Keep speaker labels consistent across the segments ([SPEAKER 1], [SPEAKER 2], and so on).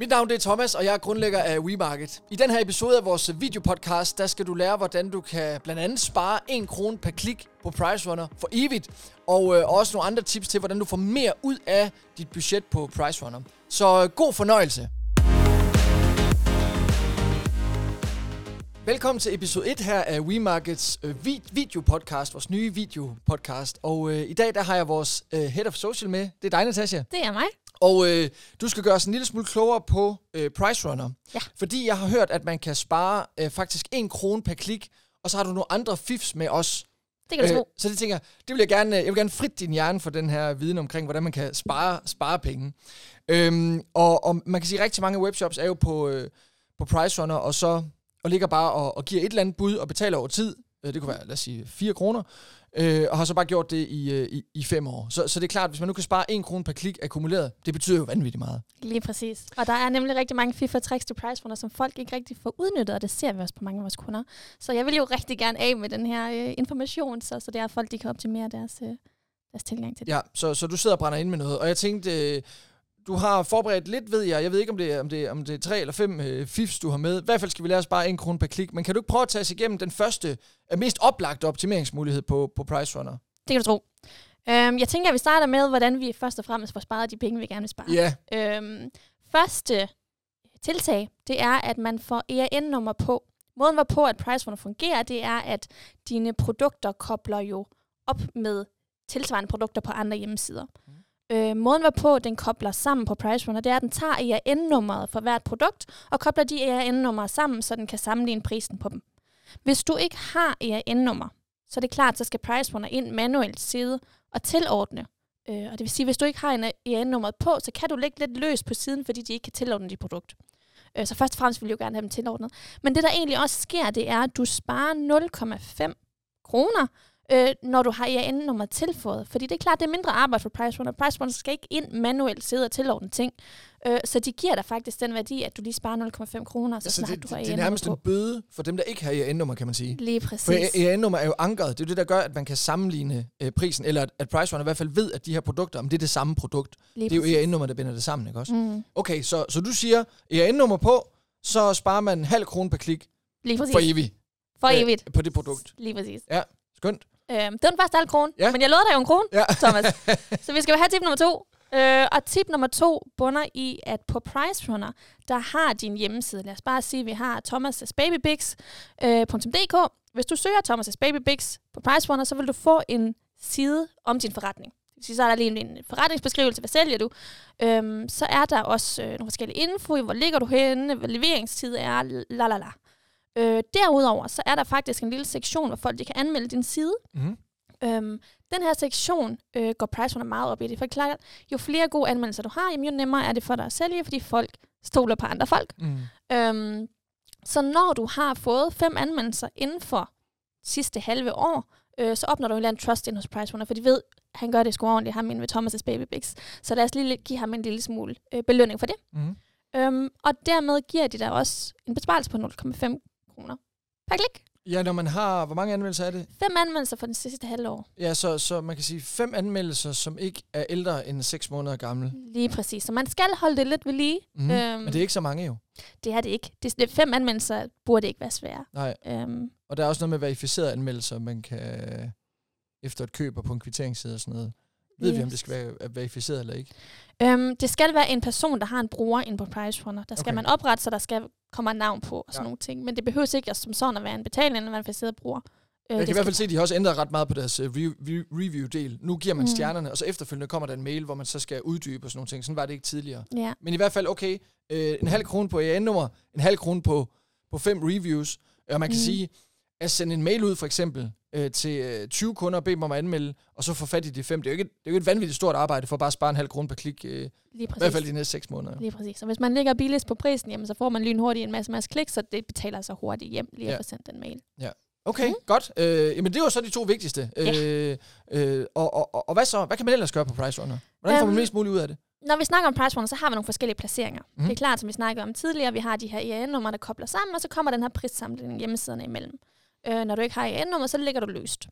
[SPEAKER 1] Mit navn det er Thomas, og jeg er grundlægger af WeMarket. I den her episode af vores videopodcast, der skal du lære, hvordan du kan blandt andet spare 1 krone per klik på PriceRunner for evigt, og øh, også nogle andre tips til, hvordan du får mere ud af dit budget på PriceRunner. Så øh, god fornøjelse. Velkommen til episode 1 her af WeMarkets øh, vid- videopodcast, vores nye videopodcast. Og øh, i dag der har jeg vores øh, Head of Social med. Det er dig, Natasha.
[SPEAKER 2] Det er mig.
[SPEAKER 1] Og øh, du skal gøre os en lille smule klogere på øh, Price Runner.
[SPEAKER 2] Ja.
[SPEAKER 1] Fordi jeg har hørt, at man kan spare øh, faktisk 1 krone per klik, og så har du nogle andre fifs med os.
[SPEAKER 2] Det kan du tro.
[SPEAKER 1] så det tænker jeg, det vil jeg gerne, jeg vil gerne frit din hjerne for den her viden omkring, hvordan man kan spare, spare penge. Øhm, og, og man kan sige, at rigtig mange webshops er jo på, øh, på Price Runner, og så og ligger bare og, og giver et eller andet bud og betaler over tid. Øh, det kunne være, lad os sige, 4 kroner. Øh, og har så bare gjort det i, øh, i, i fem år. Så, så det er klart, hvis man nu kan spare 1 krone per klik akkumuleret, det betyder jo vanvittigt meget.
[SPEAKER 2] Lige præcis. Og der er nemlig rigtig mange FIFA tricks til price runner, som folk ikke rigtig får udnyttet, og det ser vi også på mange af vores kunder. Så jeg vil jo rigtig gerne af med den her øh, information, så, så det er, at folk de kan optimere deres, øh, deres tilgang til det.
[SPEAKER 1] Ja, så, så du sidder og brænder ind med noget. Og jeg tænkte, øh, du har forberedt lidt, ved jeg. Jeg ved ikke, om det er, om det, er- om det er tre eller fem øh, fifs, du har med. I hvert fald skal vi lære os bare 1 krone per klik. Men kan du ikke prøve at tage os igennem den første, øh, mest oplagte optimeringsmulighed på, på Price Runner?
[SPEAKER 2] Det kan du tro. Øhm, jeg tænker, at vi starter med, hvordan vi først og fremmest får sparet de penge, vi gerne vil spare.
[SPEAKER 1] Ja,
[SPEAKER 2] Øhm, første tiltag, det er, at man får ERN-nummer på. Måden, hvorpå at PriceRunner fungerer, det er, at dine produkter kobler jo op med tilsvarende produkter på andre hjemmesider.
[SPEAKER 1] Mhm.
[SPEAKER 2] Øh, måden, hvorpå den kobler sammen på PriceRunner, det er, at den tager ERN-nummeret for hvert produkt, og kobler de ERN-numre sammen, så den kan sammenligne prisen på dem. Hvis du ikke har ERN-nummer, så er det klart, så skal PriceRunner ind manuelt sidde og tilordne Øh, og det vil sige, hvis du ikke har en EAN-nummeret på, så kan du lægge lidt løs på siden, fordi de ikke kan tilordne dit produkt. Øh, så først og fremmest vil jeg jo gerne have dem tilordnet. Men det, der egentlig også sker, det er, at du sparer 0,5 kroner, øh, når du har EAN-nummer tilføjet. Fordi det er klart, det er mindre arbejde for PriceRunner. PriceRunner skal ikke ind manuelt sidde og tilordne ting. Øh, så de giver dig faktisk den værdi, at du lige sparer 0,5 kroner, så
[SPEAKER 1] altså
[SPEAKER 2] snart
[SPEAKER 1] det,
[SPEAKER 2] du har
[SPEAKER 1] det, det er nærmest en bøde for dem, der ikke har ERN-nummer, kan man sige.
[SPEAKER 2] Lige
[SPEAKER 1] For
[SPEAKER 2] præcis.
[SPEAKER 1] ERN-nummer er jo ankeret. Det er det, der gør, at man kan sammenligne øh, prisen, eller at, at Price Runner i hvert fald ved, at de her produkter, om det er det samme produkt.
[SPEAKER 2] Lige
[SPEAKER 1] Det er jo
[SPEAKER 2] præcis.
[SPEAKER 1] ERN-nummer, der binder det sammen, ikke også?
[SPEAKER 2] Mm,
[SPEAKER 1] Okay, så, så du siger ERN-nummer på, så sparer man en halv krone per klik
[SPEAKER 2] lige præcis.
[SPEAKER 1] for evigt
[SPEAKER 2] For
[SPEAKER 1] øh,
[SPEAKER 2] evigt.
[SPEAKER 1] på det produkt.
[SPEAKER 2] Lige præcis.
[SPEAKER 1] Skønt.
[SPEAKER 2] Øhm, det var den første halv krone,
[SPEAKER 1] Ja.
[SPEAKER 2] men jeg lovede dig jo en krone,
[SPEAKER 1] Ja.
[SPEAKER 2] Thomas. så vi skal have tip nummer to. Øh, og tip nummer to bunder i, at på PriceRunner, der har din hjemmeside. Lad os bare sige, at vi har thomas'sbabybigs.dk. Hvis du søger Thomas' Baby Bigs på PriceRunner, så vil du få en side om din forretning. Sige, Så er der lige en forretningsbeskrivelse, hvad sælger du? Øhm, så er der også øh, nogle forskellige info, hvor ligger du henne, hvad leveringstid er, la la la. Øh, derudover så er der faktisk en lille sektion, hvor folk de kan anmelde din side.
[SPEAKER 1] Mm-hmm.
[SPEAKER 2] Øhm, den her sektion øh, går PriceRunner meget op i det, for klart, jo flere gode anmeldelser du har, jamen, jo nemmere er det for dig at sælge, fordi folk stoler på andre folk.
[SPEAKER 1] Mm.
[SPEAKER 2] Øhm, så når du har fået fem anmeldelser inden for sidste halve år, øh, så opnår du en eller anden trust ind hos PriceRunner, for de ved, han gør det sgu ordentligt, ham inde ved Thomas' Baby Bigs. Så lad os lige give ham en lille smule øh, belønning for det.
[SPEAKER 1] Mm.
[SPEAKER 2] Øhm, og dermed giver de dig også en besparelse på 0,5 kroner per klik.
[SPEAKER 1] Ja, når man har... Hvor mange anmeldelser er det?
[SPEAKER 2] Fem anmeldelser for den sidste halve år.
[SPEAKER 1] Ja, så, så man kan sige fem anmeldelser, som ikke er ældre end 6 måneder gamle.
[SPEAKER 2] Lige præcis. Så man skal holde det lidt ved lige.
[SPEAKER 1] Mm.
[SPEAKER 2] Øhm,
[SPEAKER 1] Men det er ikke så mange jo.
[SPEAKER 2] Det er det ikke. Det, det fem anmeldelser burde ikke være svære.
[SPEAKER 1] Nej.
[SPEAKER 2] Øhm,
[SPEAKER 1] Og der er også noget med verificerede anmeldelser, man kan efter et køb og på en kvitteringsside og sådan noget. Ved vi, om det skal være er verificeret eller ikke?
[SPEAKER 2] øhm, det skal være en person, der har en bruger inde på PriceRunner. Der skal
[SPEAKER 1] Okay.
[SPEAKER 2] man oprette, så der skal komme navn på og sådan
[SPEAKER 1] Ja.
[SPEAKER 2] nogle ting. Men det behøver ikke at, som sådan at være en betalende eller verificeret bruger. Øh,
[SPEAKER 1] Jeg
[SPEAKER 2] det
[SPEAKER 1] kan i hvert fald se, at de har også ændret ret meget på deres øh, re- re- review-del. Nu giver man
[SPEAKER 2] Mm.
[SPEAKER 1] stjernerne, og så efterfølgende kommer der en mail, hvor man så skal uddybe og sådan nogle ting. Sådan var det ikke tidligere.
[SPEAKER 2] Ja,
[SPEAKER 1] Men i hvert fald, okay, øh, en halv krone på EAN-nummer, en halv krone på, på fem reviews. Og man kan. Mm. sige, at sende en mail ud for eksempel øh, til øh, 20 kunder og bede dem om at anmelde, og så få fat i de fem. Det er jo ikke, et- det er jo ikke et vanvittigt stort arbejde for bare at spare en halv krone per klik, øh, i hvert fald de næste seks måneder.
[SPEAKER 2] Lige præcis. Og hvis man ligger billigst på prisen, jamen, så får man lynhurtigt en masse, masse klik, så det betaler sig hurtigt hjem lige
[SPEAKER 1] Ja.
[SPEAKER 2] at få sendt den mail.
[SPEAKER 1] Okay,
[SPEAKER 2] Mhm.
[SPEAKER 1] godt. Øh, jamen det var så de to vigtigste.
[SPEAKER 2] Ja.
[SPEAKER 1] Øh, øh, og, og, og, og hvad så? Hvad kan man ellers gøre på Price Runner? Hvordan får man
[SPEAKER 2] Øhm,
[SPEAKER 1] mest muligt ud af det?
[SPEAKER 2] Når vi snakker om PriceRunner, så har vi nogle forskellige placeringer.
[SPEAKER 1] Mhm.
[SPEAKER 2] Mm. Det er klart, som vi snakkede om tidligere, vi har de her EAN-numre, der kobler sammen, og så kommer den her prissamling hjemmesiderne imellem. Øh, når du ikke har EAN-nummer, så ligger du løst.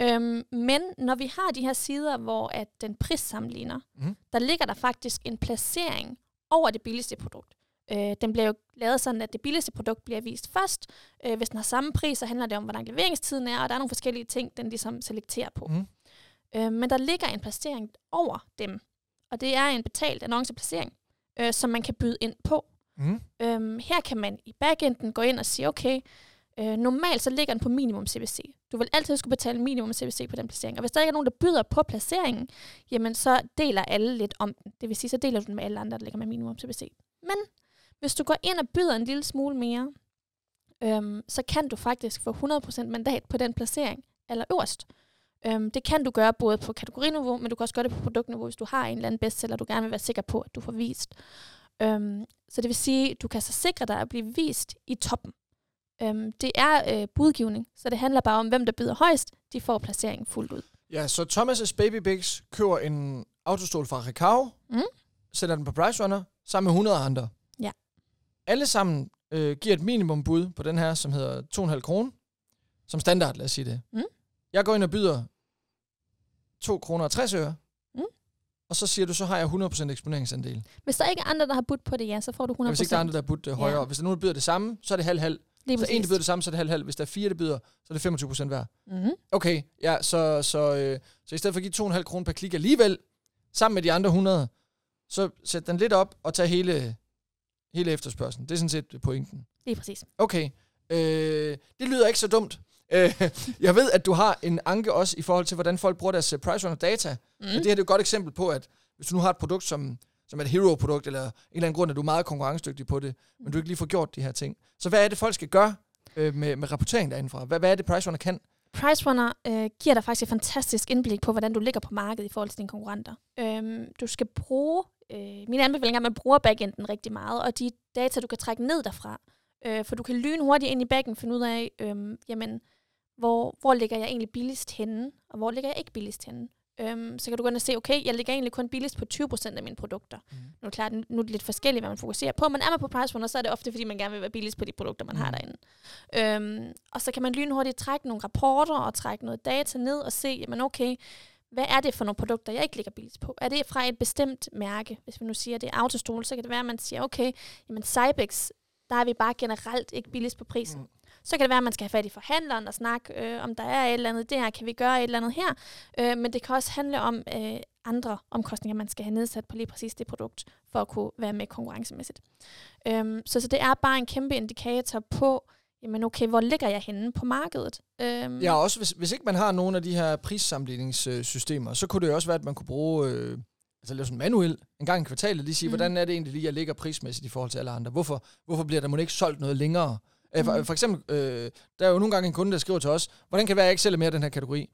[SPEAKER 2] Øhm, men når vi har de her sider, hvor at den prissammenligner,
[SPEAKER 1] Mhm.
[SPEAKER 2] der ligger der faktisk en placering over det billigste produkt. Øh, den bliver jo lavet sådan, at det billigste produkt bliver vist først. Øh, hvis den har samme pris, så handler det om, hvor lang leveringstiden er, og der er nogle forskellige ting, den ligesom selekterer på.
[SPEAKER 1] Mm.
[SPEAKER 2] Øh, men der ligger en placering over dem, og det er en betalt annonceplacering, øh, som man kan byde ind på.
[SPEAKER 1] Mm.
[SPEAKER 2] Øhm, her kan man i backenden gå ind og sige, okay, øh, normalt så ligger den på minimum CPC. Du vil altid skulle betale minimum CPC på den placering. Og hvis der ikke er nogen, der byder på placeringen, jamen så deler alle lidt om den. Det vil sige, så deler du den med alle andre, der ligger med minimum CPC. Men hvis du går ind og byder en lille smule mere, øhm, så kan du faktisk få 100% mandat på den placering, eller øverst. Øhm, det kan du gøre både på kategoriniveau, men du kan også gøre det på produktniveau, hvis du har en eller anden bestseller, du gerne vil være sikker på, at du får vist. Øhm, så det vil sige, at du kan så sikre dig at blive vist i toppen. Øhm, det er øh, budgivning, så det handler bare om, hvem der byder højst, de får placeringen fuldt ud.
[SPEAKER 1] Ja, så Thomas' Baby Bigs køber en autostol fra Recaro,
[SPEAKER 2] Mm.
[SPEAKER 1] sætter den på Price Runner, sammen med 100 andre.
[SPEAKER 2] Ja.
[SPEAKER 1] Alle sammen øh, giver et minimum bud på den her, som hedder 2,5 kroner. Som standard, lad os sige det.
[SPEAKER 2] Mm.
[SPEAKER 1] Jeg går ind og byder 2 kroner og 60 øre.
[SPEAKER 2] Mm.
[SPEAKER 1] Og så siger du, så har jeg 100% eksponeringsandel.
[SPEAKER 2] Hvis der ikke er andre, der har budt på det, ja, så får du 100%.
[SPEAKER 1] Ja, hvis ikke der er andre, der har budt øh, højere.
[SPEAKER 2] Ja.
[SPEAKER 1] Hvis der er der byder det samme, så er det halv-halv.
[SPEAKER 2] Lige
[SPEAKER 1] Så en, der
[SPEAKER 2] præcis.
[SPEAKER 1] byder det samme, så er det halv-halv. Hvis der er fire, der byder, så er det 25% hver.
[SPEAKER 2] Mm-hmm.
[SPEAKER 1] Okay, ja, så, så, øh, så i stedet for at give 2,5 kroner per klik alligevel, sammen med de andre 100, så sæt den lidt op og tag hele, hele efterspørgselen. Det er sådan set pointen.
[SPEAKER 2] Lige præcis.
[SPEAKER 1] Okay, øh, det lyder ikke så dumt. Øh, jeg ved, at du har en anke også i forhold til, hvordan folk bruger deres price runner data. Mm. Og det her er et godt eksempel på, at hvis du nu har et produkt, som, som er et hero-produkt, eller en eller anden grund, at du er meget konkurrencedygtig på det, men du ikke lige får gjort de her ting. Så hvad er det, folk skal gøre øh, med, med rapportering derindefra? Hvad, hvad er det, price runner kan?
[SPEAKER 2] PriceRunner øh, giver dig faktisk et fantastisk indblik på, hvordan du ligger på markedet i forhold til dine konkurrenter. Øhm, du skal bruge, øh, mine anbefalinger er, at man bruger backenden rigtig meget, og de data, du kan trække ned derfra. Øh, for du kan lyne hurtigt ind i backen finde ud af, øh, jamen, hvor, hvor ligger jeg egentlig billigst henne, og hvor ligger jeg ikke billigst henne. Øhm, så kan du gå ind og se, okay, jeg ligger egentlig kun billigst på 20% af mine produkter.
[SPEAKER 1] Mm.
[SPEAKER 2] Nu er det klart, nu er det lidt forskelligt, hvad man fokuserer på, men er man på PriceRunner, så er det ofte, fordi man gerne vil være billigst på de produkter, man mm. har
[SPEAKER 1] Mm.
[SPEAKER 2] derinde. Øhm, og så kan man lynhurtigt trække nogle rapporter og trække noget data ned og se, jamen okay, hvad er det for nogle produkter, jeg ikke ligger billigst på? Er det fra et bestemt mærke? Hvis vi nu siger, at det er autostol, så kan det være, at man siger, okay, jamen Cybex, der er vi bare generelt ikke billigst på prisen.
[SPEAKER 1] Mm.
[SPEAKER 2] Så kan det være, at man skal have fat i forhandleren og snakke, øh, om der er et eller andet der, kan vi gøre et eller andet her. Øh, men det kan også handle om øh, andre omkostninger, man skal have nedsat på lige præcis det produkt, for at kunne være med konkurrencemæssigt. Øhm, så, så det er bare en kæmpe indikator på, jamen okay, hvor ligger jeg henne på markedet? Øhm,
[SPEAKER 1] Ja, også hvis, hvis ikke man har nogen af de her prissammenligningssystemer, så kunne det jo også være, at man kunne bruge, øh, altså lave sådan manuel en gang i kvartalet, lige sige, mm. Hvordan er det egentlig lige, jeg ligger prismæssigt i forhold til alle andre? Hvorfor, hvorfor bliver der må ikke solgt noget længere? Mm. For, for eksempel, øh, der er jo nogle gange en kunde, der skriver til os, hvordan kan det være, at jeg ikke sælger mere af den her kategori?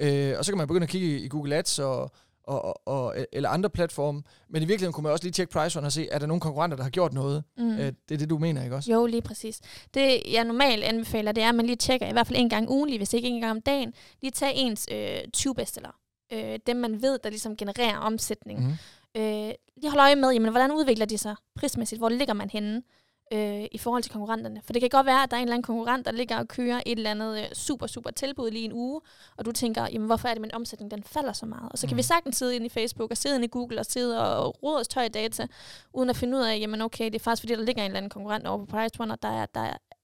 [SPEAKER 1] Øh, og så kan man begynde at kigge i Google Ads og, og, og, og, eller andre platforme, men i virkeligheden kunne man også lige tjekke price og se, er der nogle konkurrenter, der har gjort noget? Mm. Øh, det er det, du mener, ikke også?
[SPEAKER 2] Jo, lige præcis. Det, jeg normalt anbefaler, det er, at man lige tjekker, i hvert fald en gang ugenlig, hvis ikke en gang om dagen, lige tage ens øh, 20 bestseller. Øh, dem, man ved, der ligesom genererer omsætning. Mm. Øh, lige holde øje med, jamen, hvordan udvikler de sig prismæssigt? Hvor ligger man henne øh, i forhold til konkurrenterne? For det kan godt være, at der er en eller anden konkurrent, der ligger og kører et eller andet øh, super, super tilbud lige en uge, og du tænker, jamen, hvorfor er det, min omsætning den falder så meget? Og så kan
[SPEAKER 1] Mm.
[SPEAKER 2] vi sagtens sidde inde i Facebook, og sidde inde i Google, og sidde og rode os tøj data, uden at finde ud af, jamen okay, det er faktisk fordi, der ligger en eller anden konkurrent over på PriceRunner, der er, der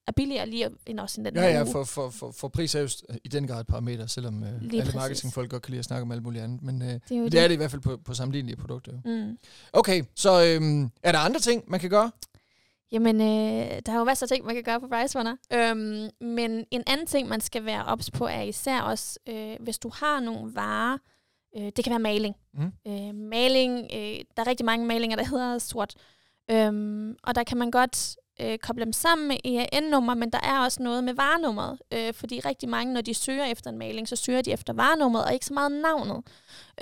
[SPEAKER 2] er billigere lige end os i den
[SPEAKER 1] Ja, ja, for, for, for, for pris er jo i den grad et parameter, selvom øh,
[SPEAKER 2] Lige
[SPEAKER 1] alle
[SPEAKER 2] præcis.
[SPEAKER 1] marketingfolk godt kan lide at snakke om alt muligt andet. Men, øh,
[SPEAKER 2] det er
[SPEAKER 1] men det er det i hvert fald på, på sammenlignelige produkter. Jo.
[SPEAKER 2] Mm.
[SPEAKER 1] Okay, så øhm, er der andre ting, man kan gøre?
[SPEAKER 2] Jamen, øh, der er jo masser af ting, man kan gøre på PriceRunner. Øhm, men en anden ting, man skal være ops på, er især også, øh, hvis du har nogle varer, øh, det kan være maling.
[SPEAKER 1] Mm.
[SPEAKER 2] Øh, maling, øh, der er rigtig mange malinger, der hedder sort. Øhm, og der kan man godt øh, koble dem sammen med EAN-nummer, men der er også noget med varenummeret. Øh, fordi rigtig mange, når de søger efter en maling, så søger de efter varenummeret, og ikke så meget navnet.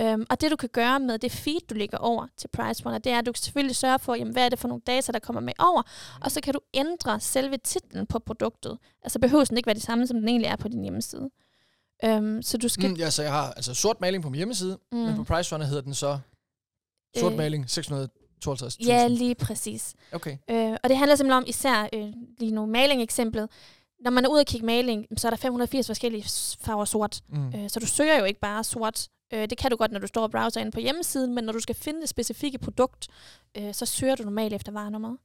[SPEAKER 2] Øhm, og det du kan gøre med det feed, du lægger over til PriceRunner, det er, at du kan selvfølgelig sørge for, jamen, hvad er det for nogle data, der kommer med over, og så kan du ændre selve titlen på produktet. Altså behøver den ikke være det samme, som den egentlig er på din hjemmeside. Øhm, så du skal...
[SPEAKER 1] Mm, ja, så jeg har altså sort maling på min hjemmeside, mm. men på Price Runner hedder den så sort
[SPEAKER 2] Øh,
[SPEAKER 1] maling 652.000.
[SPEAKER 2] Ja, lige præcis.
[SPEAKER 1] Okay.
[SPEAKER 2] Øh, og det handler simpelthen om især øh, lige nu maling-eksemplet. Når man er ude og kigge maling, så er der 580 forskellige farver sort.
[SPEAKER 1] Mm.
[SPEAKER 2] Øh, så du søger jo ikke bare sort Øh, det kan du godt, når du står og browser ind på hjemmesiden, men når du skal finde det specifikke produkt, øh, så søger du normalt efter varenummeret.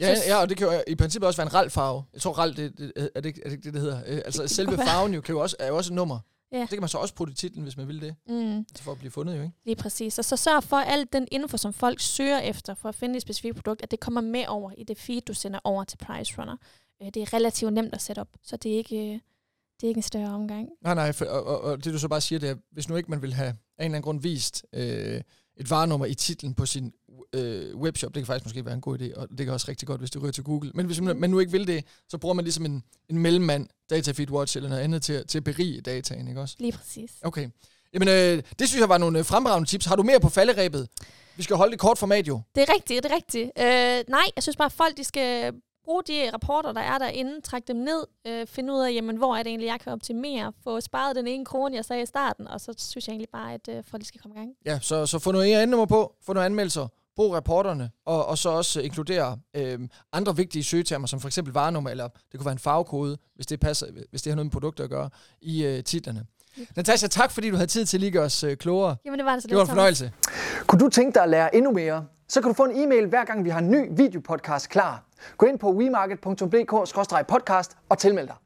[SPEAKER 1] Ja, ja, og det kan jo i princippet også være en RAL-farve. Jeg tror, RAL, det, det, er, det, ikke- er det det, det hedder? Øh, altså, selve farven jo, kan jo også, er jo også et nummer.
[SPEAKER 2] Ja.
[SPEAKER 1] Det kan man så også putte i titlen, hvis man vil det.
[SPEAKER 2] Mm.
[SPEAKER 1] Altså for at blive fundet jo, ikke?
[SPEAKER 2] Lige præcis. Og så sørg for, at al den info, som folk søger efter for at finde et specifikt produkt, at det kommer med over i det feed, du sender over til Price Runner. Øh, Det er relativt nemt at sætte op, så det er ikke, øh, det er ikke en større omgang.
[SPEAKER 1] Nej, nej, for, og, og, og det du så bare siger, det er, hvis nu ikke man vil have af en eller anden grund vist øh, et varenummer i titlen på sin øh, webshop, det kan faktisk måske være en god idé, og det kan også rigtig godt, hvis det ryger til Google. Men hvis man, man nu ikke vil det, så bruger man ligesom en, en mellemmand, Datafeed Watch eller noget andet, til, til at berige dataen, ikke også?
[SPEAKER 2] Lige præcis.
[SPEAKER 1] Okay. Jamen, øh, det synes jeg var nogle øh, fremragende tips. Har du mere på falderæbet? Vi skal holde det kort format jo.
[SPEAKER 2] Det er rigtigt, det er rigtigt. Øh, nej, jeg synes bare, at folk de skal bruge de rapporter, der er derinde, trække dem ned, øh, finde ud af, jamen, hvor er det egentlig, jeg kan optimere, få sparet den ene krone, jeg sagde i starten, og så synes jeg egentlig bare, at øh, folk skal komme i gang.
[SPEAKER 1] Ja, så, så få noget ERN-nummer på, få nogle anmeldelser, brug rapporterne, og, og så også inkludere øh, andre vigtige søgetermer, som for eksempel varenummer, eller det kunne være en farvekode, hvis det, passer, hvis det har noget med produkter at gøre, i øh, titlerne. Natasha, tak fordi du havde tid til at lige gøre os øh, klogere.
[SPEAKER 2] Jamen, det var det så
[SPEAKER 1] Det var en fornøjelse.
[SPEAKER 3] Kunne du tænke dig at lære endnu mere? Så kan du få en e-mail hver gang vi har en ny videopodcast klar. Gå ind på wemarket.dk-podcast og tilmeld dig.